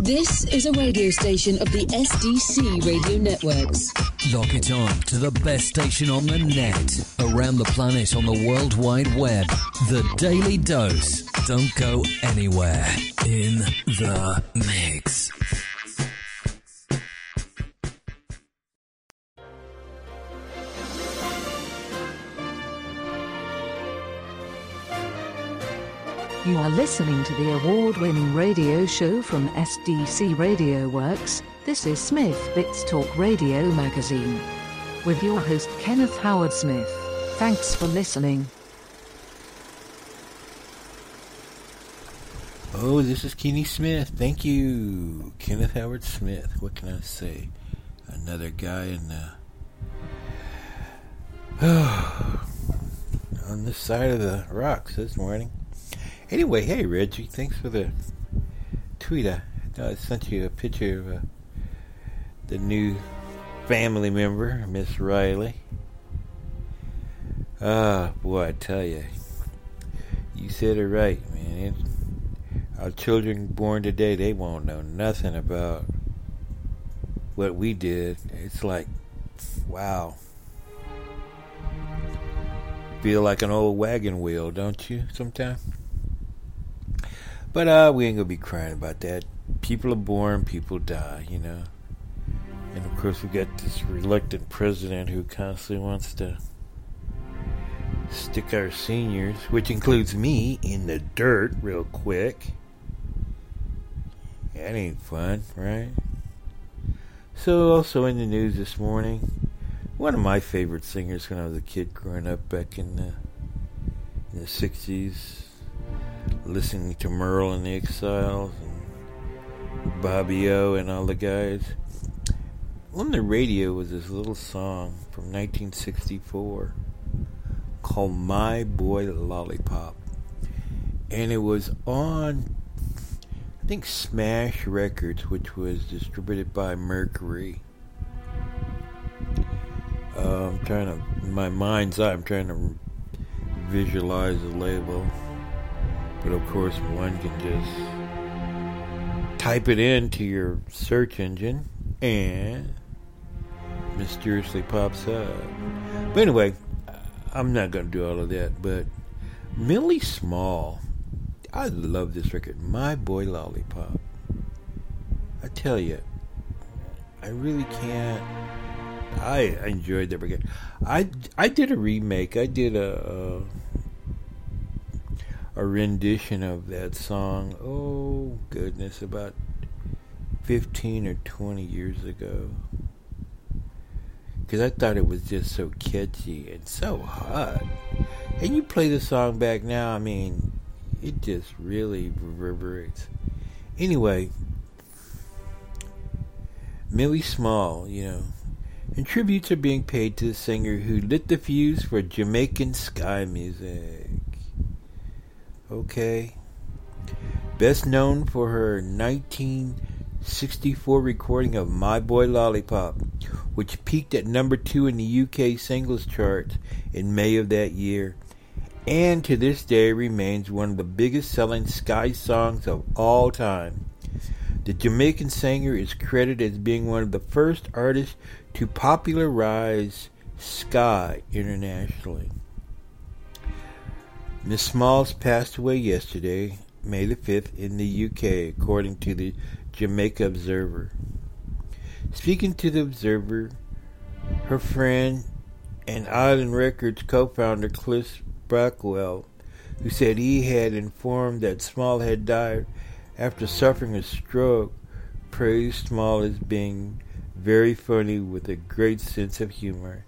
This is a radio station of the SDC Radio Networks. Lock it on to the best station on the net, around the planet on the World Wide Web. The Daily Dose. Don't go anywhere. In the mix. You are listening to the award winning radio show from SDC Radio Works. This is Smith Bits Talk Radio Magazine. With your host Kenneth Howard Smith. Thanks for listening. Oh, this is Kenny Smith. Thank you, Kenneth Howard Smith. What can I say? Another guy in the. on this side of the rocks this morning. Anyway, hey Reggie, thanks for the tweet. I, I sent you a picture of uh, the new family member, Miss Riley. Ah, boy, I tell you, you said it right, man. It, our children born today, they won't know nothing about what we did. It's like, wow. Feel like an old wagon wheel, don't you, sometimes? But uh, we ain't gonna be crying about that. People are born, people die, you know. And of course, we got this reluctant president who constantly wants to stick our seniors, which includes me, in the dirt real quick. That ain't fun, right? So, also in the news this morning, one of my favorite singers when I was a kid growing up back in the, in the 60s, listening to Merrell and the Exiles and Bobby O and all the guys. On the radio was this little song from 1964 called My Boy Lollipop. And it was on, I think, Smash Records, which was distributed by Mercury. Uh, I'm trying to, in my mind's eye, I'm trying to visualize the label. But of course, one can just type it into your search engine and mysteriously pops up. But anyway, I'm not going to do all of that. But Millie Small, I love this record. My Boy Lollipop. I tell you, I really can't. I enjoyed that record. I I did a remake. I did a, a a rendition of that song. Oh goodness, about fifteen or twenty years ago. Because I thought it was just so catchy and so hot. And you play the song back now, I mean, it just really reverberates. Anyway, Millie Small, you know, and tributes are being paid to the singer who lit the fuse for Jamaican ska music. Okay. Best known for her 1964 recording of My Boy Lollipop, which peaked at number two in the UK singles chart in May of that year, and to this day remains one of the biggest selling Ska songs of all time. The Jamaican singer is credited as being one of the first artists to popularize Ska internationally. Miss Smalls passed away yesterday, May the 5th, in the UK, according to the Jamaica Observer. Speaking to the Observer, her friend and Island Records co founder Chris Blackwell, who said he had informed that Small had died after suffering a stroke, praised Small as being very funny with a great sense of humor,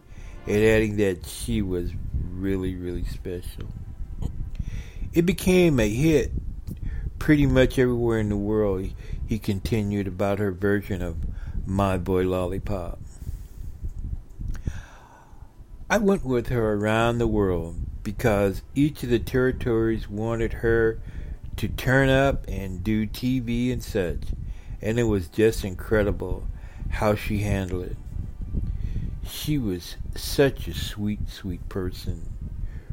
and adding that she was really, really special. It became a hit pretty much everywhere in the world. He continued about her version of My Boy Lollipop. I went with her around the world because each of the territories wanted her to turn up and do TV and such, and it was just incredible how she handled it. She was such a sweet, sweet person.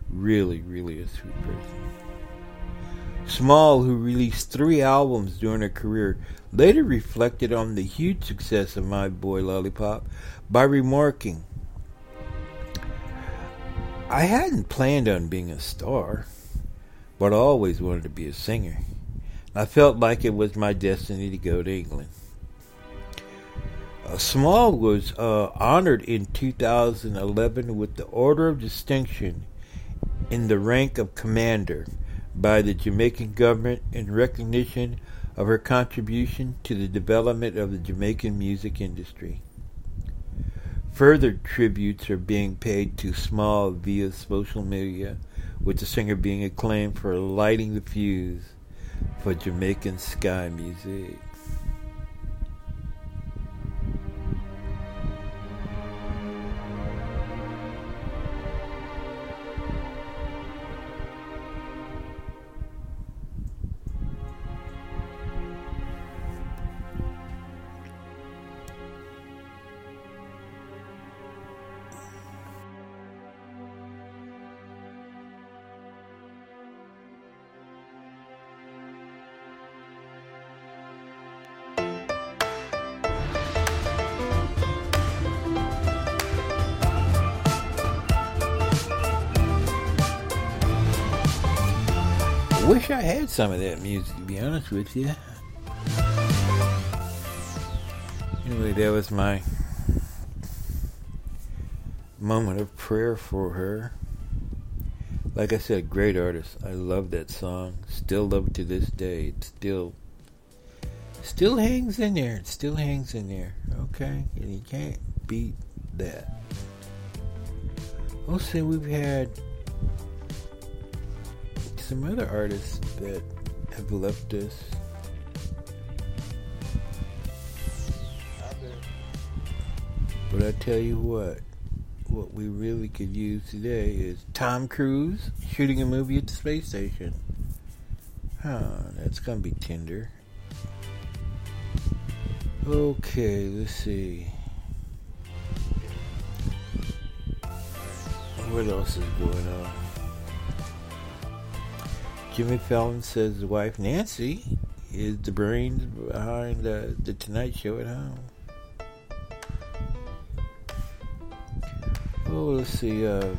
Really, really a sweet person. Small, who released three albums during her career, later reflected on the huge success of My Boy Lollipop by remarking, I hadn't planned on being a star, but I always wanted to be a singer. I felt like it was my destiny to go to England. Uh, Small was uh, honored in 2011 with the Order of Distinction in the rank of Commander by the Jamaican government in recognition of her contribution to the development of the Jamaican music industry. Further tributes are being paid to Small via social media, with the singer being acclaimed for lighting the fuse for Jamaican ska music. Wish I had some of that music, to be honest with you. Anyway, that was my moment of prayer for her. Like I said, great artist. I love that song. Still love it to this day. It still still hangs in there. It still hangs in there. Okay? And you can't beat that. Also, we've had some other artists that have left us. But I tell you what, what we really could use today is Tom Cruise shooting a movie at the space station. Huh, that's gonna be tender. Okay, let's see. What else is going on? Jimmy Fallon says his wife Nancy is the brains behind the Tonight Show at home. Oh, let's see. Uh,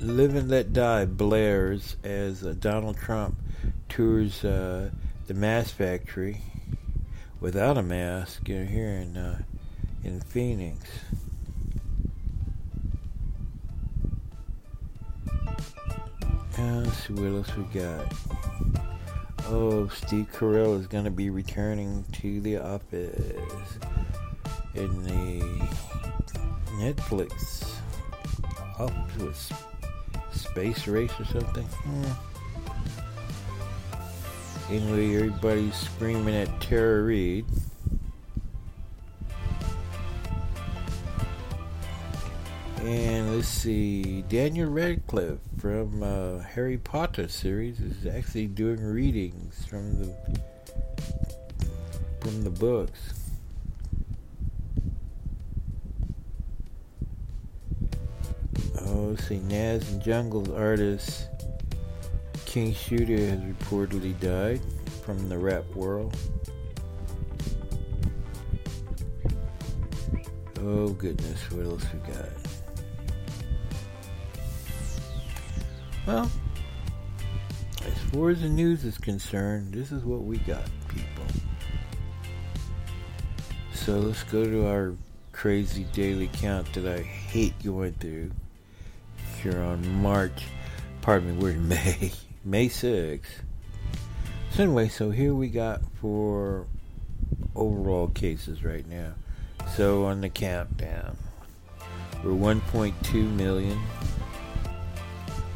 Live and Let Die blares as uh, Donald Trump tours uh, the Mask Factory without a mask you know, here in uh, in Phoenix. Let's see what else we got. Oh, Steve Carell is going to be returning to the office in the Netflix office space race or something. Hmm. Anyway, everybody's screaming at Tara Reade. And let's see, Daniel Radcliffe from uh, Harry Potter series is actually doing readings from the from the books. Oh, see, Nas and Jungle's artist King Shooter has reportedly died from the rap world. Oh goodness, what else we got? Well, as far as the news is concerned, this is what we got, people. So let's go to our crazy daily count that I hate going through here on March, pardon me, we're in May, May 6th. So anyway, so here we got for overall cases right now. So on the countdown, we're 1.2 million.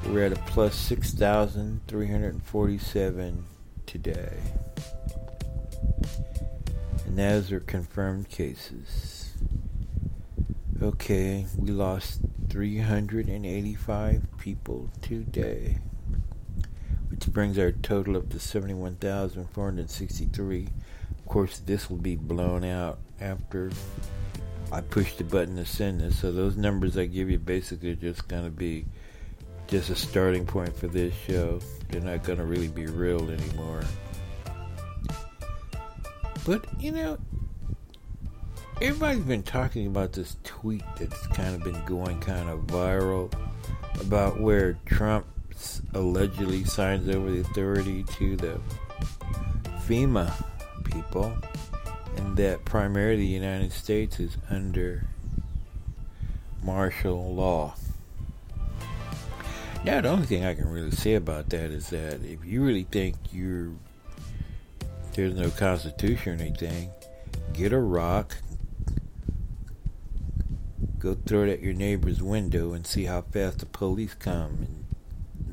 We're at a plus 6,347 today. And those are confirmed cases. Okay, we lost 385 people today, which brings our total up to 71,463. Of course, this will be blown out after I push the button to send this. So those numbers I give you basically are just going to be just a starting point for this show. They're not going to really be real anymore. But, you know, everybody's been talking about this tweet that's kind of been going kind of viral about where Trump allegedly signs over the authority to the FEMA people, and that primarily the United States is under martial law. Now, the only thing I can really say about that is that if you really think you're there's no constitution or anything, get a rock, go throw it at your neighbor's window and see how fast the police come and,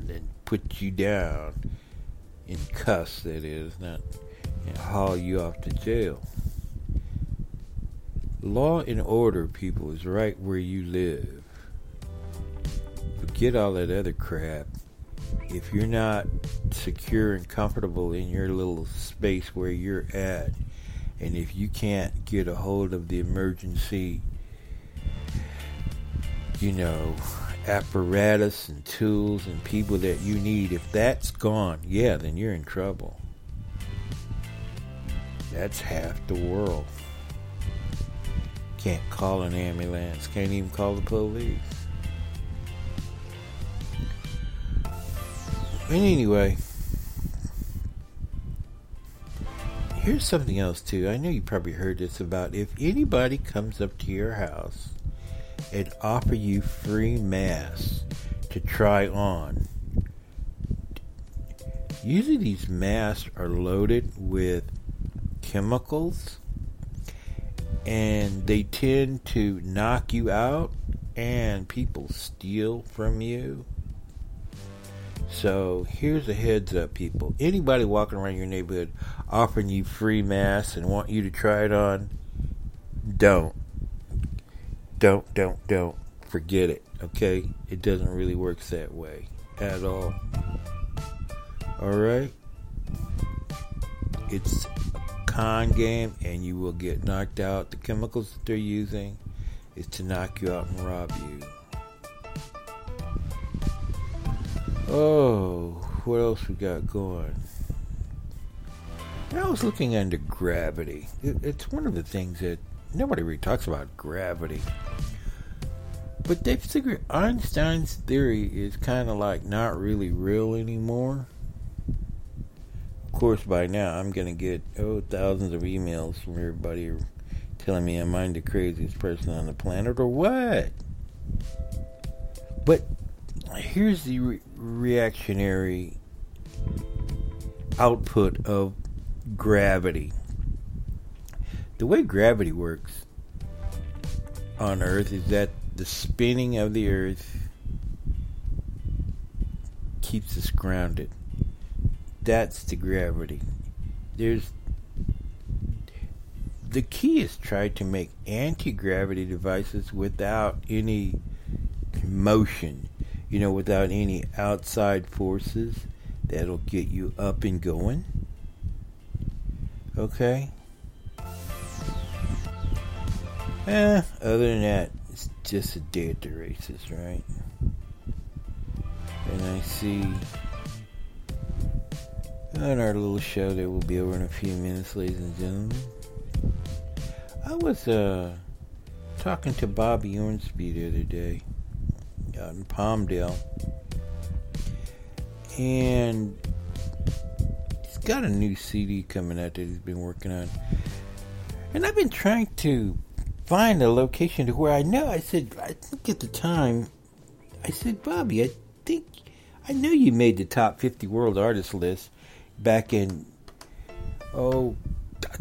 then put you down in cuffs, that is, not and haul you off to jail. Law and order, people, is right where you live. Forget all that other crap. If you're not secure and comfortable in your little space where you're at, and if you can't get a hold of the emergency you know, apparatus and tools and people that you need, if that's gone, yeah, then you're in trouble. That's half the world. Can't call an ambulance, can't even call the police. And anyway, here's something else too. I know you probably heard this about if anybody comes up to your house and offer you free masks to try on. Usually, these masks are loaded with chemicals and they tend to knock you out and people steal from you. So here's a heads up, people. Anybody walking around your neighborhood offering you free masks and want you to try it on, don't don't, don't, don't forget it. Okay, it doesn't really work that way at all. All right, it's a con game, and you will get knocked out. The chemicals that they're using is to knock you out and rob you. Oh, what else we got going? I was looking under gravity. it's one of the things that nobody really talks about gravity. But they figure Einstein's theory is kind of like not really real anymore. Of course, by now I'm gonna get oh thousands of emails from everybody telling me I'm the craziest person on the planet or what. But here's the re- reactionary output of gravity. The way gravity works on Earth is that the spinning of the Earth keeps us grounded. That's the gravity. There's the key is try to make anti-gravity devices without any motion, you know, without any outside forces that'll get you up and going. Okay? Eh, other than that, it's just a day at the races, right? And I see on our little show that will be over in a few minutes, ladies and gentlemen. I was uh, talking to Bobby Ormsby the other day out in Palmdale, and he's got a new CD coming out that he's been working on. And I've been trying to find a location to where I know. I said, I think at the time, I said, Bobby, I think I know you made the top 50 world artist list back in, oh,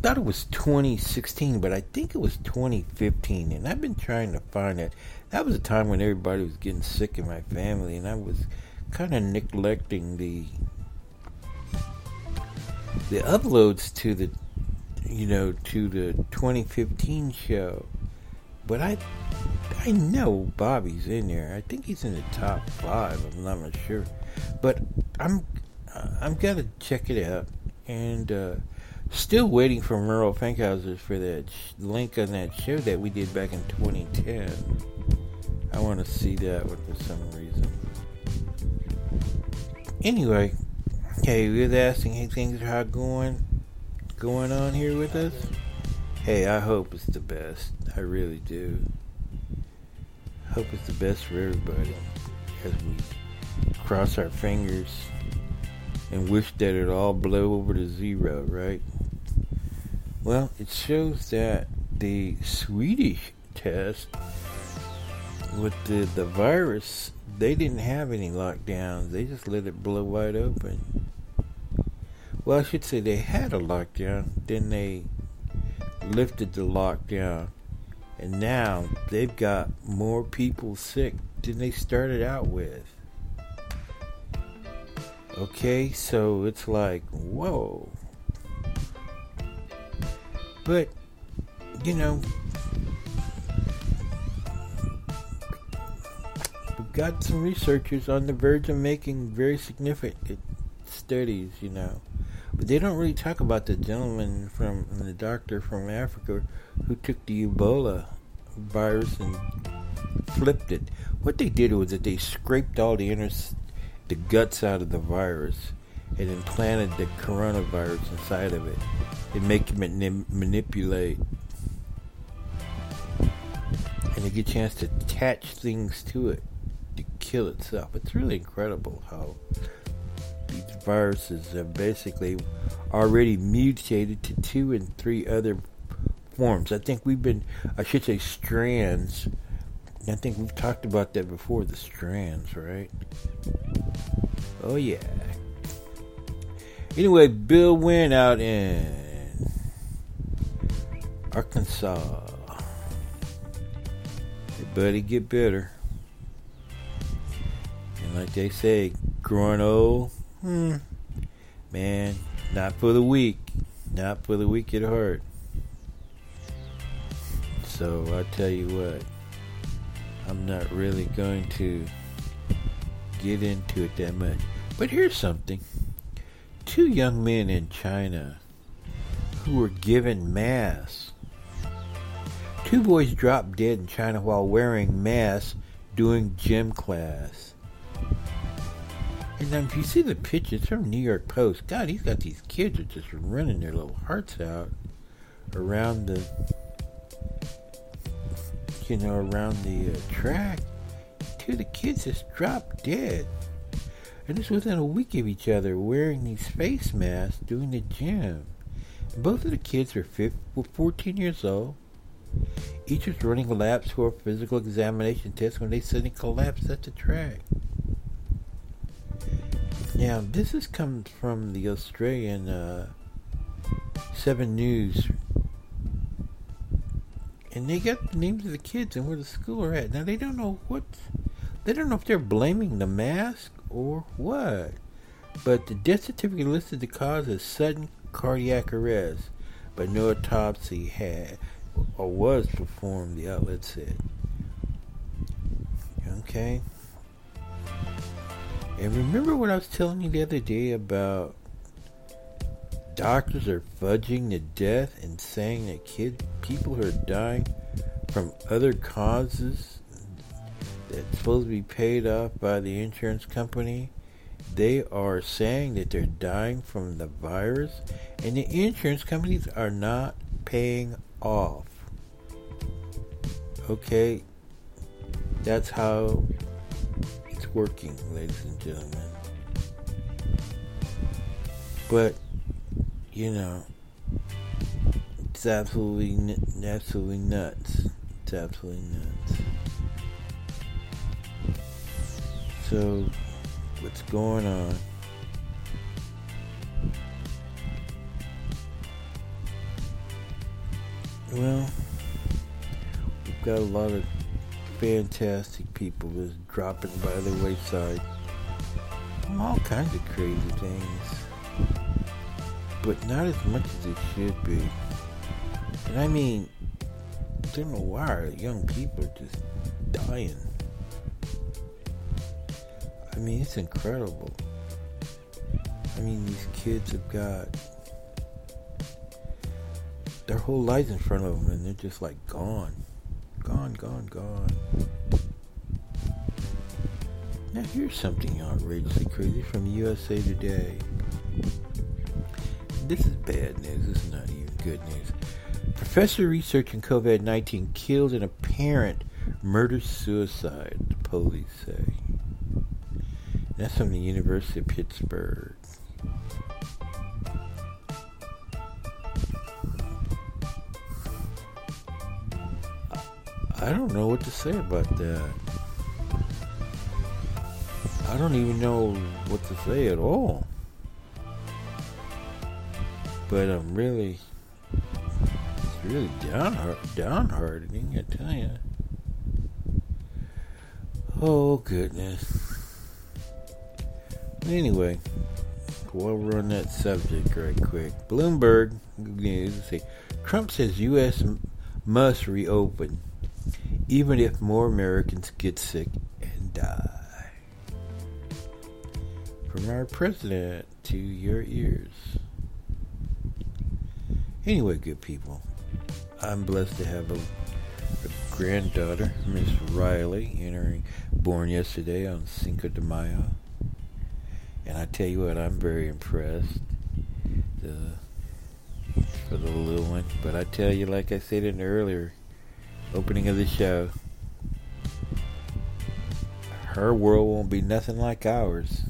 thought it was 2016, but I think it was 2015. And I've been trying to find it. That was a time when everybody was getting sick in my family, and I was kind of neglecting the the uploads to the you know to the 2015 show but I I know Bobby's in there. I think he's in the top five. I'm not sure, but I'm I'm gonna check it out. And uh, still waiting for Merrell Fankhauser for that sh- link on that show that we did back in 2010. I want to see that for some reason. anyway, hey, we was asking, hey, things are going going on here with us. Hey, I hope it's the best. I really do. Hope it's the best for everybody as we cross our fingers and wish that it all blow over to zero, right? Well, it shows that the Swedish test with the, the virus, they didn't have any lockdowns. They just let it blow wide open. Well, I should say they had a lockdown, then they lifted the lockdown, and now they've got more people sick than they started out with. Okay, so it's like, whoa. But, you know, we've got some researchers on the verge of making very significant studies, you know. But they don't really talk about the gentleman from the doctor from Africa who took the Ebola virus and flipped it. What they did was that they scraped all the inner, the guts out of the virus and implanted the coronavirus inside of it and make it manipulate and they get a chance to attach things to it to kill itself. It's really incredible how these viruses have basically already mutated to two and three other forms. I think we've been, I should say, strands. I think we've talked about that before, the strands, right? Oh, yeah. Anyway, Bill went out in Arkansas. Hey, buddy, get better. And like they say, growing old Hmm. Man, not for the weak. Not for the weak at heart. So I tell you what, I'm not really going to get into it that much. But here's something. Two young men in China who were given masks. Two boys dropped dead in China while wearing masks doing gym class. And then if you see the pictures from New York Post, God, he's got these kids are just running their little hearts out around the, you know, around the uh, track. Two of the kids just dropped dead. And this within a week of each other, wearing these face masks, doing the gym. And both of the kids were, 15, were 14 years old. Each was running laps for a physical examination test when they suddenly collapsed at the track. Now, this is comes from the Australian uh, Seven News, and they got the names of the kids and where the school are at. Now they don't know what, they don't know if they're blaming the mask or what. But the death certificate listed the cause as sudden cardiac arrest, but no autopsy had or was performed. The outlet said. Okay. And remember what I was telling you the other day about doctors are fudging the death and saying that kid people who are dying from other causes that's supposed to be paid off by the insurance company they are saying that they're dying from the virus and the insurance companies are not paying off okay that's how it's working, ladies and gentlemen. But, you know, it's absolutely, absolutely nuts. It's absolutely nuts. So, what's going on? Well, we've got a lot of fantastic people just dropping by the wayside. All kinds of crazy things. But not as much as it should be. And I mean, I don't know why young people are just dying. I mean, it's incredible. I mean, these kids have got their whole lives in front of them and they're just like gone. Gone, gone, gone. Now here's something outrageously crazy from USA Today. This is bad news. This is not even good news. Professor researching COVID 19 killed an apparent murder suicide, the police say. That's from the University of Pittsburgh. I don't know what to say about that. I don't even know what to say at all. But I'm really, it's really down downheartening, I tell you. Oh goodness. Anyway, while we're on that subject, right quick, Bloomberg news. Say, Trump says U.S. must reopen even if more Americans get sick and die. From our president to your ears. Anyway, good people, I'm blessed to have a, a granddaughter, Miss Riley, entering born yesterday on Cinco de Mayo. And I tell you what, I'm very impressed the, for the little one. But I tell you, like I said in earlier opening of the show, her world won't be nothing like ours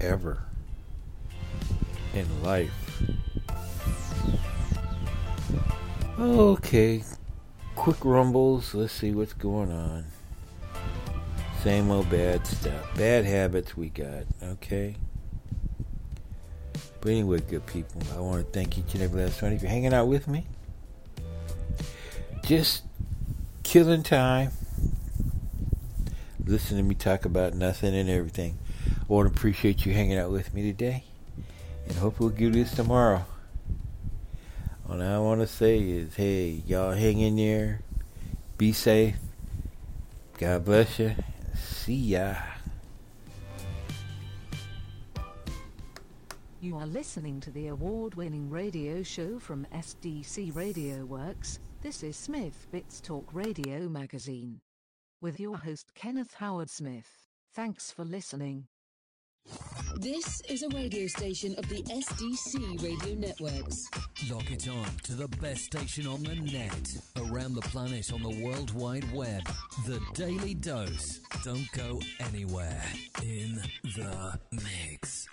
ever in life. Okay, quick rumbles. Let's see what's going on. Same old bad stuff. Bad habits we got, okay? But anyway, good people, I want to thank each and every last one of you for hanging out with me. Just killing time. Listen to me talk about nothing and everything. I want to appreciate you hanging out with me today. And hope we'll do this tomorrow. All I want to say is, hey, y'all hang in there. Be safe. God bless you. See ya. You are listening to the award winning radio show from SDC Radio Works. This is Smith Bits Talk Radio Magazine. With your host Kenneth Howard Smith. Thanks for listening. This is a radio station of the SDC Radio Networks. Lock it on to the best station on the net, around the planet on the World Wide Web. The Daily Dose. Don't go anywhere. In the mix.